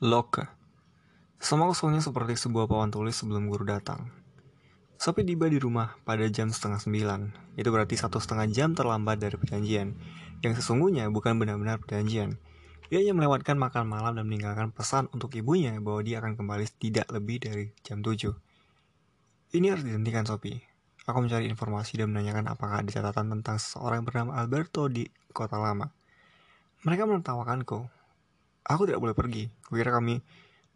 Loka. Sama kosongnya seperti sebuah pawan tulis sebelum guru datang. Sopi tiba di rumah pada jam setengah sembilan. Itu berarti satu setengah jam terlambat dari perjanjian. Yang sesungguhnya bukan benar-benar perjanjian. Dia hanya melewatkan makan malam dan meninggalkan pesan untuk ibunya bahwa dia akan kembali tidak lebih dari jam tujuh. Ini harus dihentikan Sopi. Aku mencari informasi dan menanyakan apakah ada catatan tentang seseorang bernama Alberto di kota lama. Mereka menertawakanku. Aku tidak boleh pergi. Kukira kami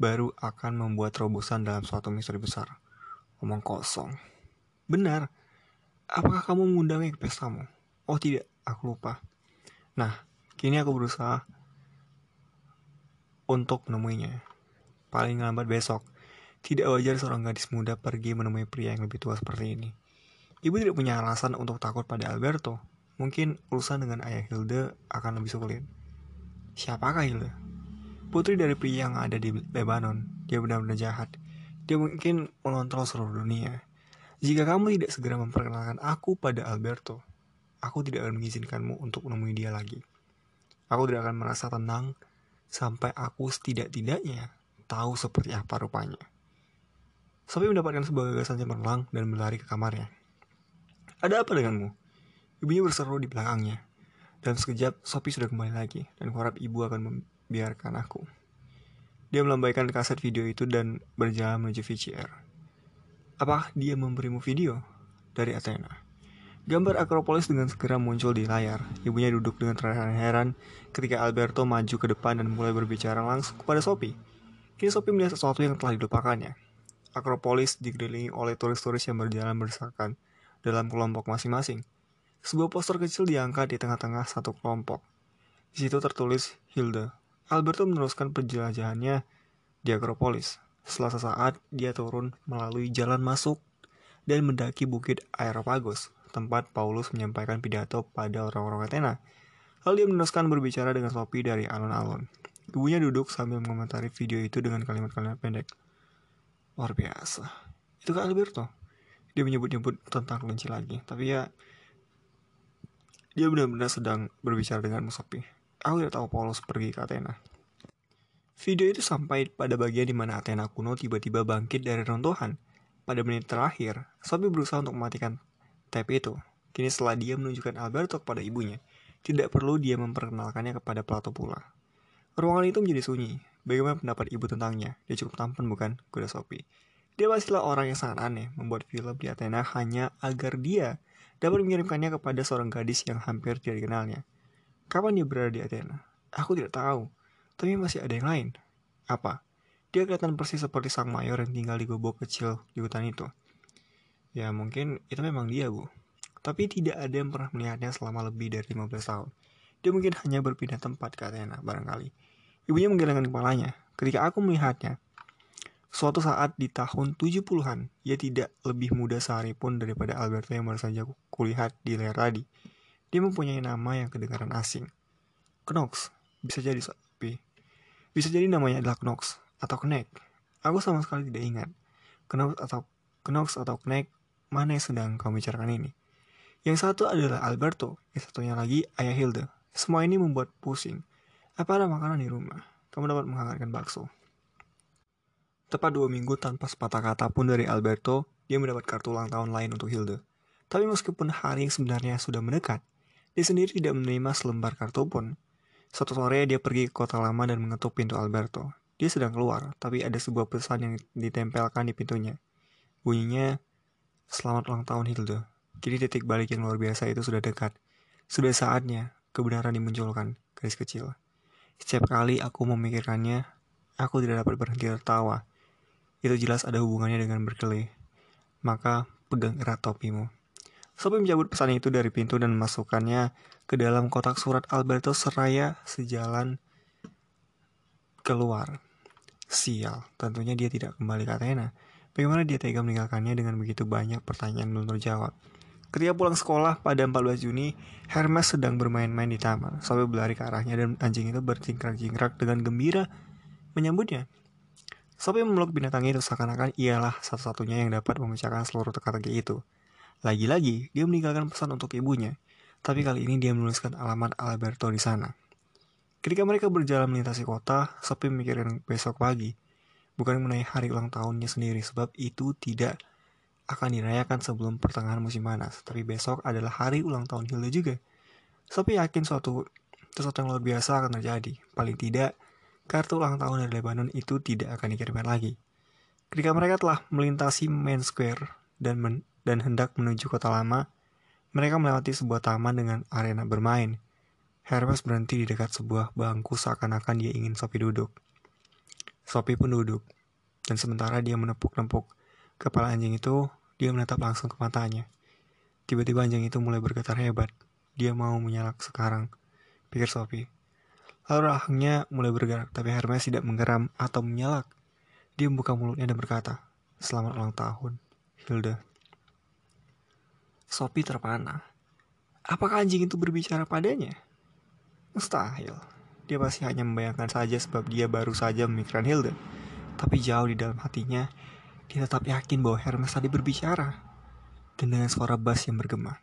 baru akan membuat terobosan dalam suatu misteri besar. Omong kosong. Benar. Apakah kamu mengundangnya ke pestamu? Oh tidak, aku lupa. Nah, kini aku berusaha untuk menemuinya. Paling lambat besok. Tidak wajar seorang gadis muda pergi menemui pria yang lebih tua seperti ini. Ibu tidak punya alasan untuk takut pada Alberto. Mungkin urusan dengan ayah Hilde akan lebih sulit. Siapakah Hilde? Putri dari pria yang ada di Lebanon. Dia benar-benar jahat. Dia mungkin mengontrol seluruh dunia. Jika kamu tidak segera memperkenalkan aku pada Alberto, aku tidak akan mengizinkanmu untuk menemui dia lagi. Aku tidak akan merasa tenang sampai aku setidak-tidaknya tahu seperti apa rupanya. Sophie mendapatkan sebuah gagasan cemerlang dan berlari ke kamarnya. Ada apa denganmu? Ibunya berseru di belakangnya. Dalam sekejap, Sophie sudah kembali lagi, dan kuharap ibu akan membiarkan aku. Dia melambaikan kaset video itu dan berjalan menuju VCR. Apakah dia memberimu video? Dari Athena. Gambar Akropolis dengan segera muncul di layar. Ibunya duduk dengan terheran-heran ketika Alberto maju ke depan dan mulai berbicara langsung kepada Sophie. Kini Sophie melihat sesuatu yang telah dilupakannya. Akropolis dikelilingi oleh turis-turis yang berjalan berdesakan dalam kelompok masing-masing. Sebuah poster kecil diangkat di tengah-tengah satu kelompok. Di situ tertulis Hilda. Alberto meneruskan penjelajahannya di Akropolis. Setelah sesaat, dia turun melalui jalan masuk dan mendaki bukit Aeropagus, tempat Paulus menyampaikan pidato pada orang-orang Athena. Lalu dia meneruskan berbicara dengan Sophie dari alun-alun. Ibunya duduk sambil mengomentari video itu dengan kalimat-kalimat pendek. Luar biasa. Itu kan Alberto dia menyebut-nyebut tentang kelinci lagi tapi ya dia benar-benar sedang berbicara dengan Musapi aku tidak tahu Paulus pergi ke Athena. Video itu sampai pada bagian di mana Athena kuno tiba-tiba bangkit dari runtuhan pada menit terakhir Sophie berusaha untuk mematikan tape itu. Kini setelah dia menunjukkan Alberto kepada ibunya tidak perlu dia memperkenalkannya kepada Plato pula. Ruangan itu menjadi sunyi. Bagaimana pendapat ibu tentangnya? Dia cukup tampan bukan? Kuda Sophie. Dia pastilah orang yang sangat aneh membuat film di Athena hanya agar dia dapat mengirimkannya kepada seorang gadis yang hampir tidak dikenalnya. Kapan dia berada di Athena? Aku tidak tahu, tapi masih ada yang lain. Apa? Dia kelihatan persis seperti sang mayor yang tinggal di gubuk kecil di hutan itu. Ya mungkin itu memang dia bu. Tapi tidak ada yang pernah melihatnya selama lebih dari 15 tahun. Dia mungkin hanya berpindah tempat ke Athena barangkali. Ibunya menggelengkan kepalanya. Ketika aku melihatnya, Suatu saat di tahun 70-an, ia tidak lebih muda sehari pun daripada Alberto yang baru saja kulihat di layar tadi. Dia mempunyai nama yang kedengaran asing. Knox, bisa jadi sapi. Bisa jadi namanya adalah Knox atau Knek. Aku sama sekali tidak ingat. Knox atau Knox atau Knek, mana yang sedang kau bicarakan ini? Yang satu adalah Alberto, yang satunya lagi Ayah Hilda. Semua ini membuat pusing. Apa ada makanan di rumah? Kamu dapat menghangatkan bakso. Tepat dua minggu tanpa sepatah kata pun dari Alberto, dia mendapat kartu ulang tahun lain untuk Hilde. Tapi meskipun hari yang sebenarnya sudah mendekat, dia sendiri tidak menerima selembar kartu pun. Suatu sore dia pergi ke kota lama dan mengetuk pintu Alberto. Dia sedang keluar, tapi ada sebuah pesan yang ditempelkan di pintunya. Bunyinya, Selamat ulang tahun Hilde. Kini titik balik yang luar biasa itu sudah dekat. Sudah saatnya kebenaran dimunculkan, garis kecil. Setiap kali aku memikirkannya, aku tidak dapat berhenti tertawa itu jelas ada hubungannya dengan berkeley. Maka pegang erat topimu. Sophie mencabut pesan itu dari pintu dan memasukkannya ke dalam kotak surat Alberto Seraya sejalan keluar. Sial, tentunya dia tidak kembali ke Athena. Bagaimana dia tega meninggalkannya dengan begitu banyak pertanyaan belum terjawab? Ketika pulang sekolah pada 14 Juni, Hermes sedang bermain-main di taman. Sophie berlari ke arahnya dan anjing itu bercingkrak-cingkrak dengan gembira menyambutnya. Sophie memeluk binatang itu seakan-akan ialah satu-satunya yang dapat memecahkan seluruh teka-teki itu. Lagi-lagi, dia meninggalkan pesan untuk ibunya, tapi kali ini dia menuliskan alamat Alberto di sana. Ketika mereka berjalan melintasi kota, Sophie mikirin besok pagi. Bukan mengenai hari ulang tahunnya sendiri, sebab itu tidak akan dirayakan sebelum pertengahan musim panas. Tapi besok adalah hari ulang tahun Hilda juga. Sophie yakin suatu sesuatu yang luar biasa akan terjadi. Paling tidak, kartu ulang tahun dari Lebanon itu tidak akan dikirimkan lagi. Ketika mereka telah melintasi Main Square dan men dan hendak menuju kota lama, mereka melewati sebuah taman dengan arena bermain. Hermes berhenti di dekat sebuah bangku seakan-akan dia ingin Sophie duduk. Sophie pun duduk, dan sementara dia menepuk-nepuk kepala anjing itu, dia menatap langsung ke matanya. Tiba-tiba anjing itu mulai bergetar hebat. Dia mau menyalak sekarang, pikir Sophie. Lalu rahangnya mulai bergerak, tapi Hermes tidak menggeram atau menyalak. Dia membuka mulutnya dan berkata, Selamat ulang tahun, Hilda. Sophie terpana. Apakah anjing itu berbicara padanya? Mustahil. Dia pasti hanya membayangkan saja sebab dia baru saja memikirkan Hilda. Tapi jauh di dalam hatinya, dia tetap yakin bahwa Hermes tadi berbicara. Dan dengan suara bass yang bergema.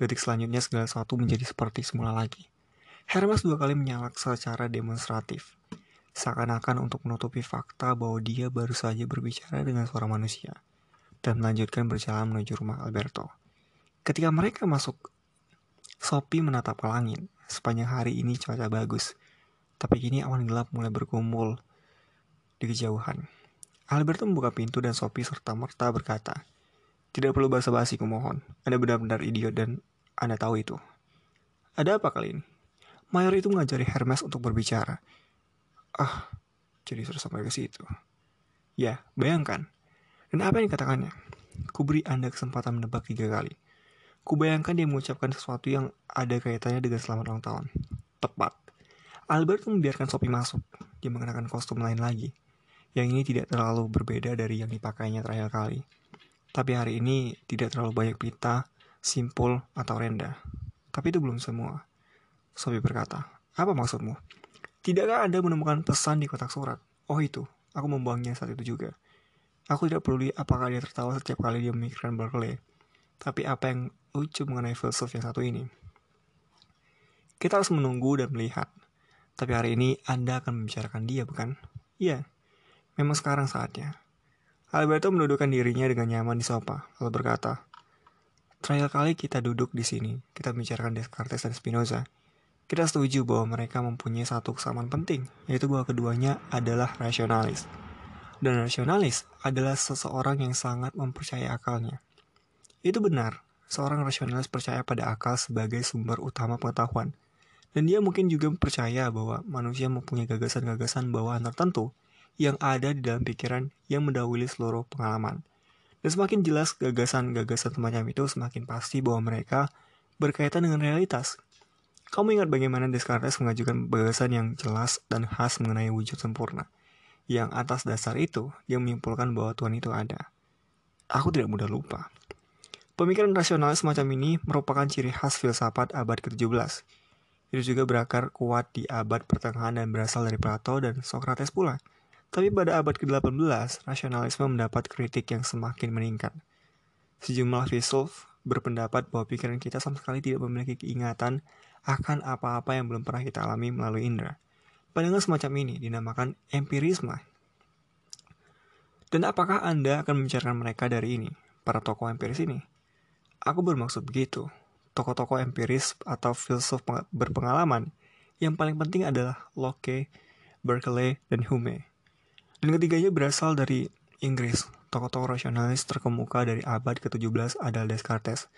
Detik selanjutnya segala sesuatu menjadi seperti semula lagi. Hermes dua kali menyalak secara demonstratif. Seakan-akan untuk menutupi fakta bahwa dia baru saja berbicara dengan suara manusia. Dan melanjutkan berjalan menuju rumah Alberto. Ketika mereka masuk, Sophie menatap ke langit. Sepanjang hari ini cuaca bagus, tapi kini awan gelap mulai berkumpul di kejauhan. Alberto membuka pintu dan Sophie serta merta berkata, Tidak perlu basa-basi kumohon, Anda benar-benar idiot dan Anda tahu itu. Ada apa kali ini? Mayor itu mengajari Hermes untuk berbicara. Ah, jadi sudah sampai ke situ. Ya, bayangkan. Dan apa yang dikatakannya? Kuberi Anda kesempatan menebak tiga kali. Kubayangkan dia mengucapkan sesuatu yang ada kaitannya dengan selamat ulang tahun. Tepat. Albert membiarkan Sophie masuk. Dia mengenakan kostum lain lagi. Yang ini tidak terlalu berbeda dari yang dipakainya terakhir kali. Tapi hari ini tidak terlalu banyak pita, simpul, atau rendah. Tapi itu belum semua. Sophie berkata, apa maksudmu? Tidakkah Anda menemukan pesan di kotak surat? Oh itu, aku membuangnya saat itu juga. Aku tidak peduli apakah dia tertawa setiap kali dia memikirkan Berkeley. Tapi apa yang lucu mengenai filsuf yang satu ini. Kita harus menunggu dan melihat. Tapi hari ini Anda akan membicarakan dia, bukan? Iya, memang sekarang saatnya. Alberto mendudukkan dirinya dengan nyaman di sofa, lalu berkata, Terakhir kali kita duduk di sini, kita membicarakan Descartes dan Spinoza. Kita setuju bahwa mereka mempunyai satu kesamaan penting, yaitu bahwa keduanya adalah rasionalis. Dan rasionalis adalah seseorang yang sangat mempercayai akalnya. Itu benar, seorang rasionalis percaya pada akal sebagai sumber utama pengetahuan. Dan dia mungkin juga percaya bahwa manusia mempunyai gagasan-gagasan bawaan tertentu yang ada di dalam pikiran yang mendahului seluruh pengalaman. Dan semakin jelas gagasan-gagasan semacam itu, semakin pasti bahwa mereka berkaitan dengan realitas. Kamu ingat bagaimana Descartes mengajukan gagasan yang jelas dan khas mengenai wujud sempurna. Yang atas dasar itu, dia menyimpulkan bahwa Tuhan itu ada. Aku tidak mudah lupa. Pemikiran rasional semacam ini merupakan ciri khas filsafat abad ke-17. Itu juga berakar kuat di abad pertengahan dan berasal dari Plato dan Socrates pula. Tapi pada abad ke-18, rasionalisme mendapat kritik yang semakin meningkat. Sejumlah filsuf berpendapat bahwa pikiran kita sama sekali tidak memiliki keingatan akan apa-apa yang belum pernah kita alami melalui indera. Pandangan semacam ini dinamakan empirisme. Dan apakah Anda akan membicarakan mereka dari ini, para tokoh empiris ini? Aku bermaksud begitu. Tokoh-tokoh empiris atau filsuf berpengalaman yang paling penting adalah Locke, Berkeley, dan Hume. Dan ketiganya berasal dari Inggris. Tokoh-tokoh rasionalis terkemuka dari abad ke-17 adalah Descartes,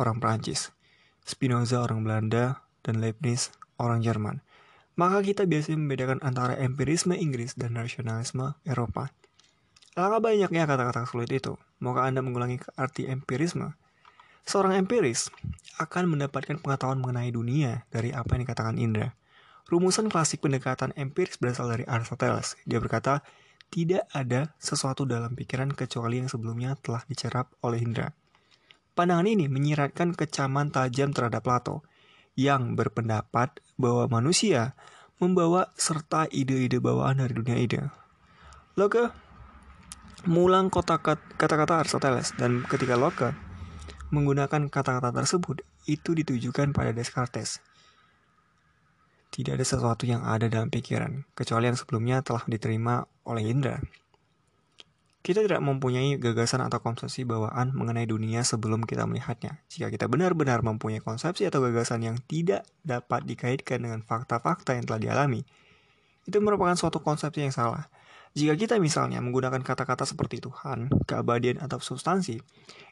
orang Prancis, Spinoza, orang Belanda, dan Leibniz, orang Jerman. Maka kita biasanya membedakan antara empirisme Inggris dan rasionalisme Eropa. Alangkah banyaknya kata-kata sulit itu. Maukah Anda mengulangi arti empirisme? Seorang empiris akan mendapatkan pengetahuan mengenai dunia dari apa yang dikatakan Indra. Rumusan klasik pendekatan empiris berasal dari Aristoteles. Dia berkata, tidak ada sesuatu dalam pikiran kecuali yang sebelumnya telah dicerap oleh Indra. Pandangan ini menyiratkan kecaman tajam terhadap Plato, yang berpendapat bahwa manusia membawa serta ide-ide bawaan dari dunia ide. Locke mulang kata-kata Aristoteles dan ketika Locke menggunakan kata-kata tersebut itu ditujukan pada Descartes. tidak ada sesuatu yang ada dalam pikiran, kecuali yang sebelumnya telah diterima oleh indera. Kita tidak mempunyai gagasan atau konsepsi bawaan mengenai dunia sebelum kita melihatnya. Jika kita benar-benar mempunyai konsepsi atau gagasan yang tidak dapat dikaitkan dengan fakta-fakta yang telah dialami, itu merupakan suatu konsepsi yang salah. Jika kita misalnya menggunakan kata-kata seperti Tuhan, keabadian, atau substansi,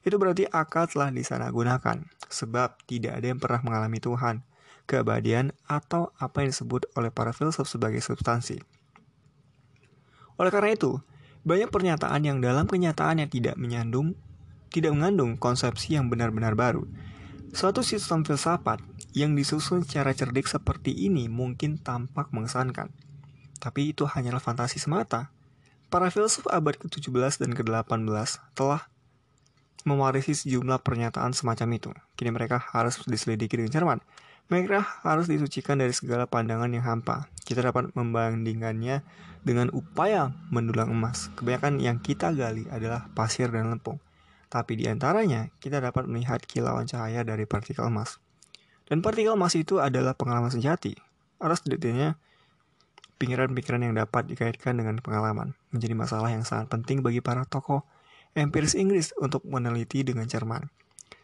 itu berarti akal telah di sana gunakan, sebab tidak ada yang pernah mengalami Tuhan, keabadian, atau apa yang disebut oleh para filsuf sebagai substansi. Oleh karena itu, banyak pernyataan yang dalam kenyataannya tidak menyandung, tidak mengandung konsepsi yang benar-benar baru. Suatu sistem filsafat yang disusun secara cerdik seperti ini mungkin tampak mengesankan. Tapi itu hanyalah fantasi semata. Para filsuf abad ke-17 dan ke-18 telah mewarisi sejumlah pernyataan semacam itu. Kini mereka harus diselidiki dengan cermat. Mereka harus disucikan dari segala pandangan yang hampa. Kita dapat membandingkannya dengan upaya mendulang emas. Kebanyakan yang kita gali adalah pasir dan lempung. Tapi di antaranya, kita dapat melihat kilauan cahaya dari partikel emas. Dan partikel emas itu adalah pengalaman sejati. Atas detailnya, pikiran-pikiran yang dapat dikaitkan dengan pengalaman menjadi masalah yang sangat penting bagi para tokoh empiris Inggris untuk meneliti dengan cermat.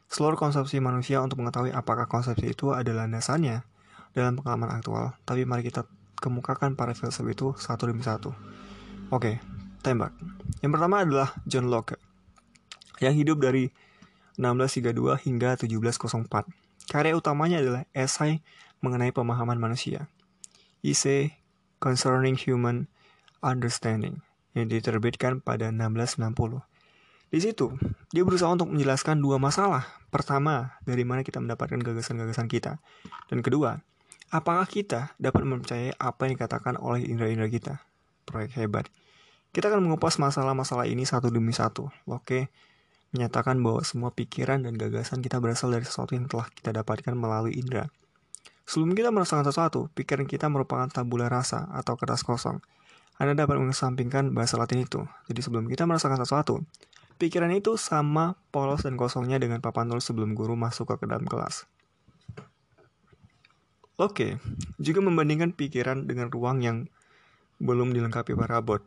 Seluruh konsepsi manusia untuk mengetahui apakah konsepsi itu adalah landasannya dalam pengalaman aktual, tapi mari kita kemukakan para filsuf itu satu demi satu. Oke, tembak. Yang pertama adalah John Locke, yang hidup dari 1632 hingga 1704. Karya utamanya adalah esai mengenai pemahaman manusia. Essay Concerning Human Understanding yang diterbitkan pada 1660. Di situ, dia berusaha untuk menjelaskan dua masalah. Pertama, dari mana kita mendapatkan gagasan-gagasan kita. Dan kedua, Apakah kita dapat mempercayai apa yang dikatakan oleh indera-indera kita? Proyek hebat. Kita akan mengupas masalah-masalah ini satu demi satu. Oke, menyatakan bahwa semua pikiran dan gagasan kita berasal dari sesuatu yang telah kita dapatkan melalui indera. Sebelum kita merasakan sesuatu, pikiran kita merupakan tabula rasa atau kertas kosong. Anda dapat mengesampingkan bahasa latin itu. Jadi sebelum kita merasakan sesuatu, pikiran itu sama polos dan kosongnya dengan papan tulis sebelum guru masuk ke dalam kelas. Oke, juga membandingkan pikiran dengan ruang yang belum dilengkapi parabot.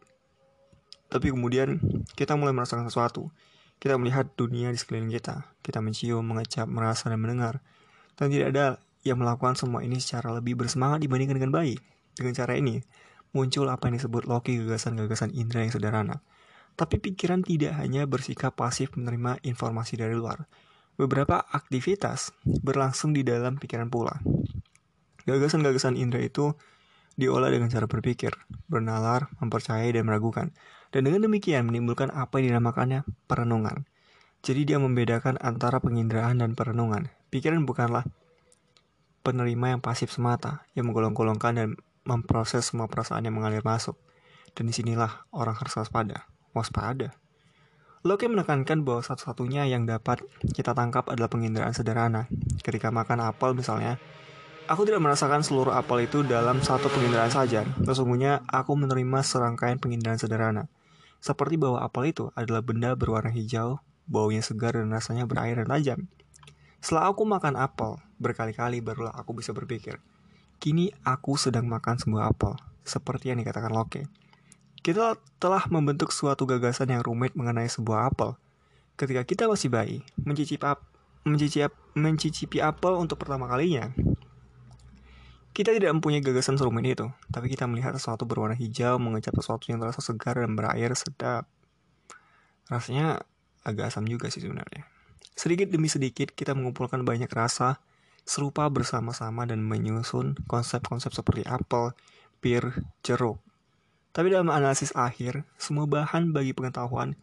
Tapi kemudian kita mulai merasakan sesuatu. Kita melihat dunia di sekeliling kita. Kita mencium, mengecap, merasa, dan mendengar. Dan tidak ada yang melakukan semua ini secara lebih bersemangat dibandingkan dengan bayi. Dengan cara ini, muncul apa yang disebut loki gagasan-gagasan indera yang sederhana. Tapi pikiran tidak hanya bersikap pasif menerima informasi dari luar. Beberapa aktivitas berlangsung di dalam pikiran pula. Gagasan-gagasan indera itu diolah dengan cara berpikir, bernalar, mempercayai, dan meragukan. Dan dengan demikian menimbulkan apa yang dinamakannya perenungan. Jadi dia membedakan antara penginderaan dan perenungan. Pikiran bukanlah penerima yang pasif semata, yang menggolong-golongkan dan memproses semua perasaan yang mengalir masuk. Dan di sinilah orang harus waspada. Waspada. Locke menekankan bahwa satu-satunya yang dapat kita tangkap adalah penginderaan sederhana. Ketika makan apel misalnya, Aku tidak merasakan seluruh apel itu dalam satu penginderaan saja. Sesungguhnya, aku menerima serangkaian penginderaan sederhana. Seperti bahwa apel itu adalah benda berwarna hijau, baunya segar dan rasanya berair dan tajam. Setelah aku makan apel, berkali-kali barulah aku bisa berpikir. Kini aku sedang makan sebuah apel, seperti yang dikatakan Locke. Kita telah membentuk suatu gagasan yang rumit mengenai sebuah apel. Ketika kita masih bayi, mencicipi, ap mencicipi, mencicipi apel untuk pertama kalinya, kita tidak mempunyai gagasan serumit itu, tapi kita melihat sesuatu berwarna hijau mengecap sesuatu yang terasa segar dan berair sedap. Rasanya agak asam juga sih sebenarnya. Sedikit demi sedikit kita mengumpulkan banyak rasa serupa bersama-sama dan menyusun konsep-konsep seperti apel, pir, jeruk. Tapi dalam analisis akhir, semua bahan bagi pengetahuan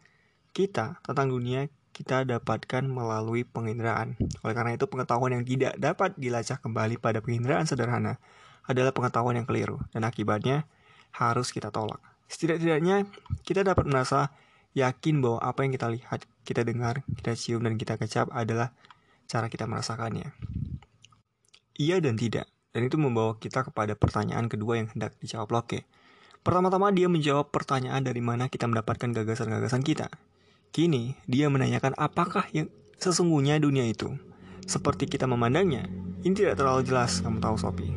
kita tentang dunia kita dapatkan melalui penginderaan. Oleh karena itu, pengetahuan yang tidak dapat dilacak kembali pada penginderaan sederhana adalah pengetahuan yang keliru, dan akibatnya harus kita tolak. Setidak-tidaknya, kita dapat merasa yakin bahwa apa yang kita lihat, kita dengar, kita cium, dan kita kecap adalah cara kita merasakannya. Iya dan tidak, dan itu membawa kita kepada pertanyaan kedua yang hendak dijawab Locke. Pertama-tama dia menjawab pertanyaan dari mana kita mendapatkan gagasan-gagasan kita. Kini, dia menanyakan apakah yang sesungguhnya dunia itu. Seperti kita memandangnya, ini tidak terlalu jelas, kamu tahu Sophie.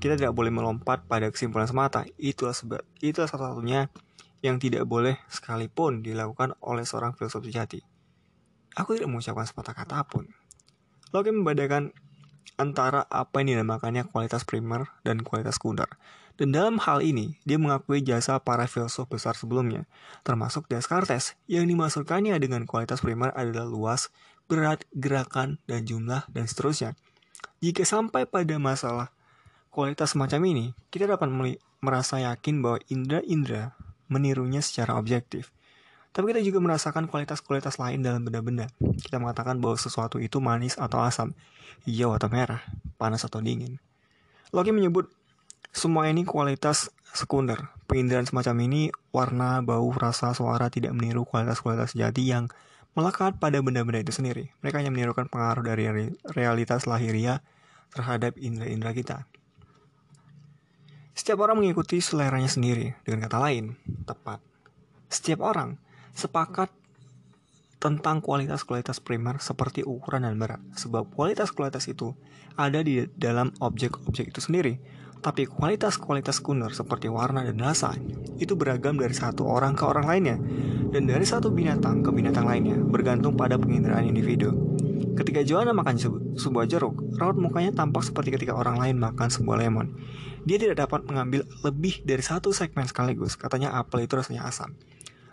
kita tidak boleh melompat pada kesimpulan semata. Itulah sebab itulah satu-satunya yang tidak boleh sekalipun dilakukan oleh seorang filsuf sejati. Aku tidak mengucapkan sepatah kata pun. Locke membedakan antara apa yang dinamakannya kualitas primer dan kualitas sekunder. Dan dalam hal ini, dia mengakui jasa para filsuf besar sebelumnya, termasuk Descartes, yang dimasukkannya dengan kualitas primer adalah luas, berat, gerakan, dan jumlah, dan seterusnya. Jika sampai pada masalah kualitas semacam ini, kita dapat merasa yakin bahwa indera-indera menirunya secara objektif. Tapi kita juga merasakan kualitas-kualitas lain dalam benda-benda. Kita mengatakan bahwa sesuatu itu manis atau asam, hijau atau merah, panas atau dingin. Loki menyebut semua ini kualitas sekunder. Penginderaan semacam ini, warna, bau, rasa, suara tidak meniru kualitas-kualitas sejati yang melekat pada benda-benda itu sendiri. Mereka hanya menirukan pengaruh dari realitas lahiria terhadap indera-indera kita. Setiap orang mengikuti seleranya sendiri, dengan kata lain, tepat. Setiap orang sepakat tentang kualitas-kualitas primer seperti ukuran dan berat, sebab kualitas-kualitas itu ada di dalam objek-objek itu sendiri. Tapi kualitas-kualitas sekunder seperti warna dan rasa itu beragam dari satu orang ke orang lainnya, dan dari satu binatang ke binatang lainnya, bergantung pada penginderaan individu. Ketika Joanna makan sebuah jeruk, raut mukanya tampak seperti ketika orang lain makan sebuah lemon. Dia tidak dapat mengambil lebih dari satu segmen sekaligus, katanya apel itu rasanya asam.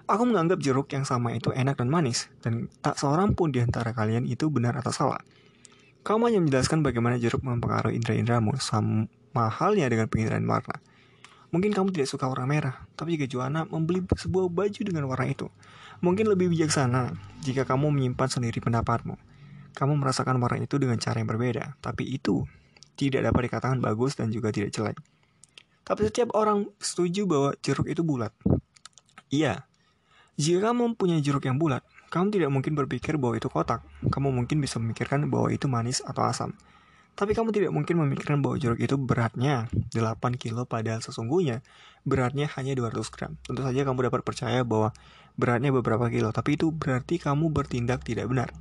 Aku menganggap jeruk yang sama itu enak dan manis, dan tak seorang pun di antara kalian itu benar atau salah. Kamu hanya menjelaskan bagaimana jeruk mempengaruhi indera-inderamu, sama halnya dengan penginderaan warna. Mungkin kamu tidak suka warna merah, tapi jika Joanna membeli sebuah baju dengan warna itu, mungkin lebih bijaksana jika kamu menyimpan sendiri pendapatmu kamu merasakan warna itu dengan cara yang berbeda, tapi itu tidak dapat dikatakan bagus dan juga tidak jelek. Tapi setiap orang setuju bahwa jeruk itu bulat. Iya, jika kamu mempunyai jeruk yang bulat, kamu tidak mungkin berpikir bahwa itu kotak. Kamu mungkin bisa memikirkan bahwa itu manis atau asam. Tapi kamu tidak mungkin memikirkan bahwa jeruk itu beratnya 8 kilo padahal sesungguhnya beratnya hanya 200 gram. Tentu saja kamu dapat percaya bahwa beratnya beberapa kilo, tapi itu berarti kamu bertindak tidak benar.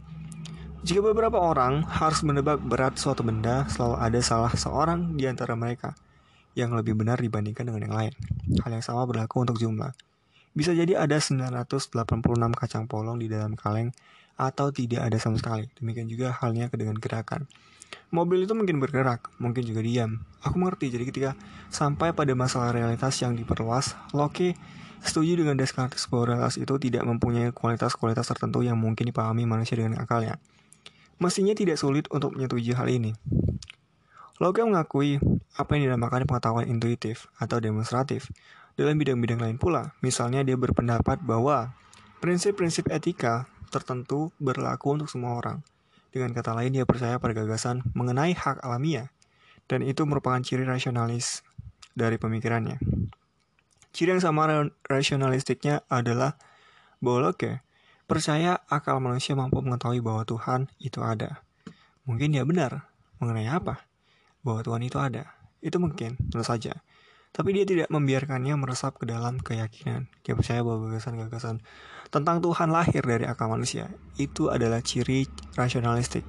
Jika beberapa orang harus menebak berat suatu benda, selalu ada salah seorang di antara mereka yang lebih benar dibandingkan dengan yang lain. Hal yang sama berlaku untuk jumlah. Bisa jadi ada 986 kacang polong di dalam kaleng atau tidak ada sama sekali. Demikian juga halnya dengan gerakan. Mobil itu mungkin bergerak, mungkin juga diam. Aku mengerti, jadi ketika sampai pada masalah realitas yang diperluas, Locke setuju dengan Descartes bahwa realitas itu tidak mempunyai kualitas-kualitas tertentu yang mungkin dipahami manusia dengan akalnya. Mestinya tidak sulit untuk menyetujui hal ini. Locke mengakui apa yang dinamakan pengetahuan intuitif atau demonstratif dalam bidang-bidang lain pula. Misalnya dia berpendapat bahwa prinsip-prinsip etika tertentu berlaku untuk semua orang. Dengan kata lain, dia percaya pada gagasan mengenai hak alamiah, dan itu merupakan ciri rasionalis dari pemikirannya. Ciri yang sama rasionalistiknya adalah bahwa Locke percaya akal manusia mampu mengetahui bahwa Tuhan itu ada. Mungkin dia benar. Mengenai apa? Bahwa Tuhan itu ada. Itu mungkin, tentu saja. Tapi dia tidak membiarkannya meresap ke dalam keyakinan. Dia percaya bahwa gagasan-gagasan tentang Tuhan lahir dari akal manusia. Itu adalah ciri rasionalistik.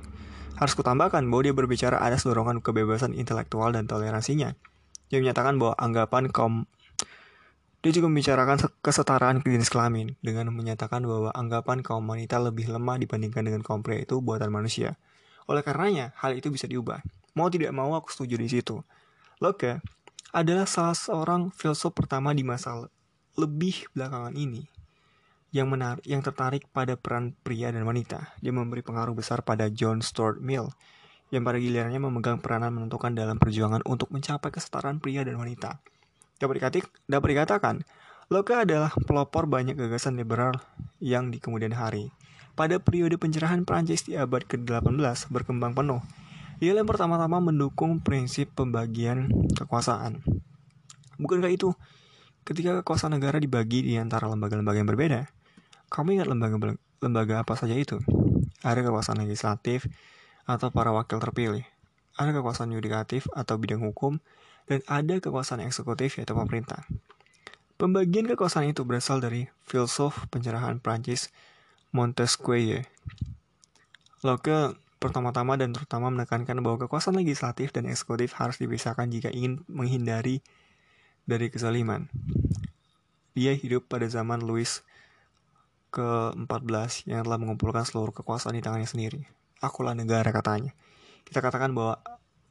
Harus kutambahkan bahwa dia berbicara ada dorongan kebebasan intelektual dan toleransinya. Dia menyatakan bahwa anggapan kaum dia juga membicarakan kesetaraan jenis kelamin dengan menyatakan bahwa anggapan kaum wanita lebih lemah dibandingkan dengan kaum pria itu buatan manusia. Oleh karenanya, hal itu bisa diubah. Mau tidak mau aku setuju di situ. Locke adalah salah seorang filsuf pertama di masa lebih belakangan ini yang menarik, yang tertarik pada peran pria dan wanita. Dia memberi pengaruh besar pada John Stuart Mill yang pada gilirannya memegang peranan menentukan dalam perjuangan untuk mencapai kesetaraan pria dan wanita. Dapat, dapat dikatakan, Locke adalah pelopor banyak gagasan liberal yang di kemudian hari. Pada periode pencerahan Prancis di abad ke-18 berkembang penuh. Ia yang pertama-tama mendukung prinsip pembagian kekuasaan. Bukankah itu ketika kekuasaan negara dibagi di antara lembaga-lembaga yang berbeda? Kamu ingat lembaga lembaga apa saja itu? Ada kekuasaan legislatif atau para wakil terpilih. Ada kekuasaan yudikatif atau bidang hukum dan ada kekuasaan eksekutif yaitu pemerintah. Pembagian kekuasaan itu berasal dari filsuf pencerahan Prancis Montesquieu. Locke pertama-tama dan terutama menekankan bahwa kekuasaan legislatif dan eksekutif harus dipisahkan jika ingin menghindari dari kezaliman. Dia hidup pada zaman Louis ke-14 yang telah mengumpulkan seluruh kekuasaan di tangannya sendiri. Akulah negara katanya. Kita katakan bahwa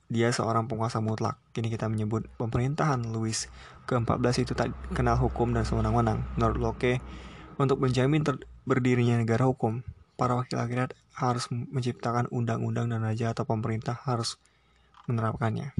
dia seorang penguasa mutlak. Kini kita menyebut pemerintahan Louis ke-14 itu tak kenal hukum dan sewenang-wenang. Menurut Locke, untuk menjamin berdirinya negara hukum, para wakil rakyat harus menciptakan undang-undang dan raja atau pemerintah harus menerapkannya.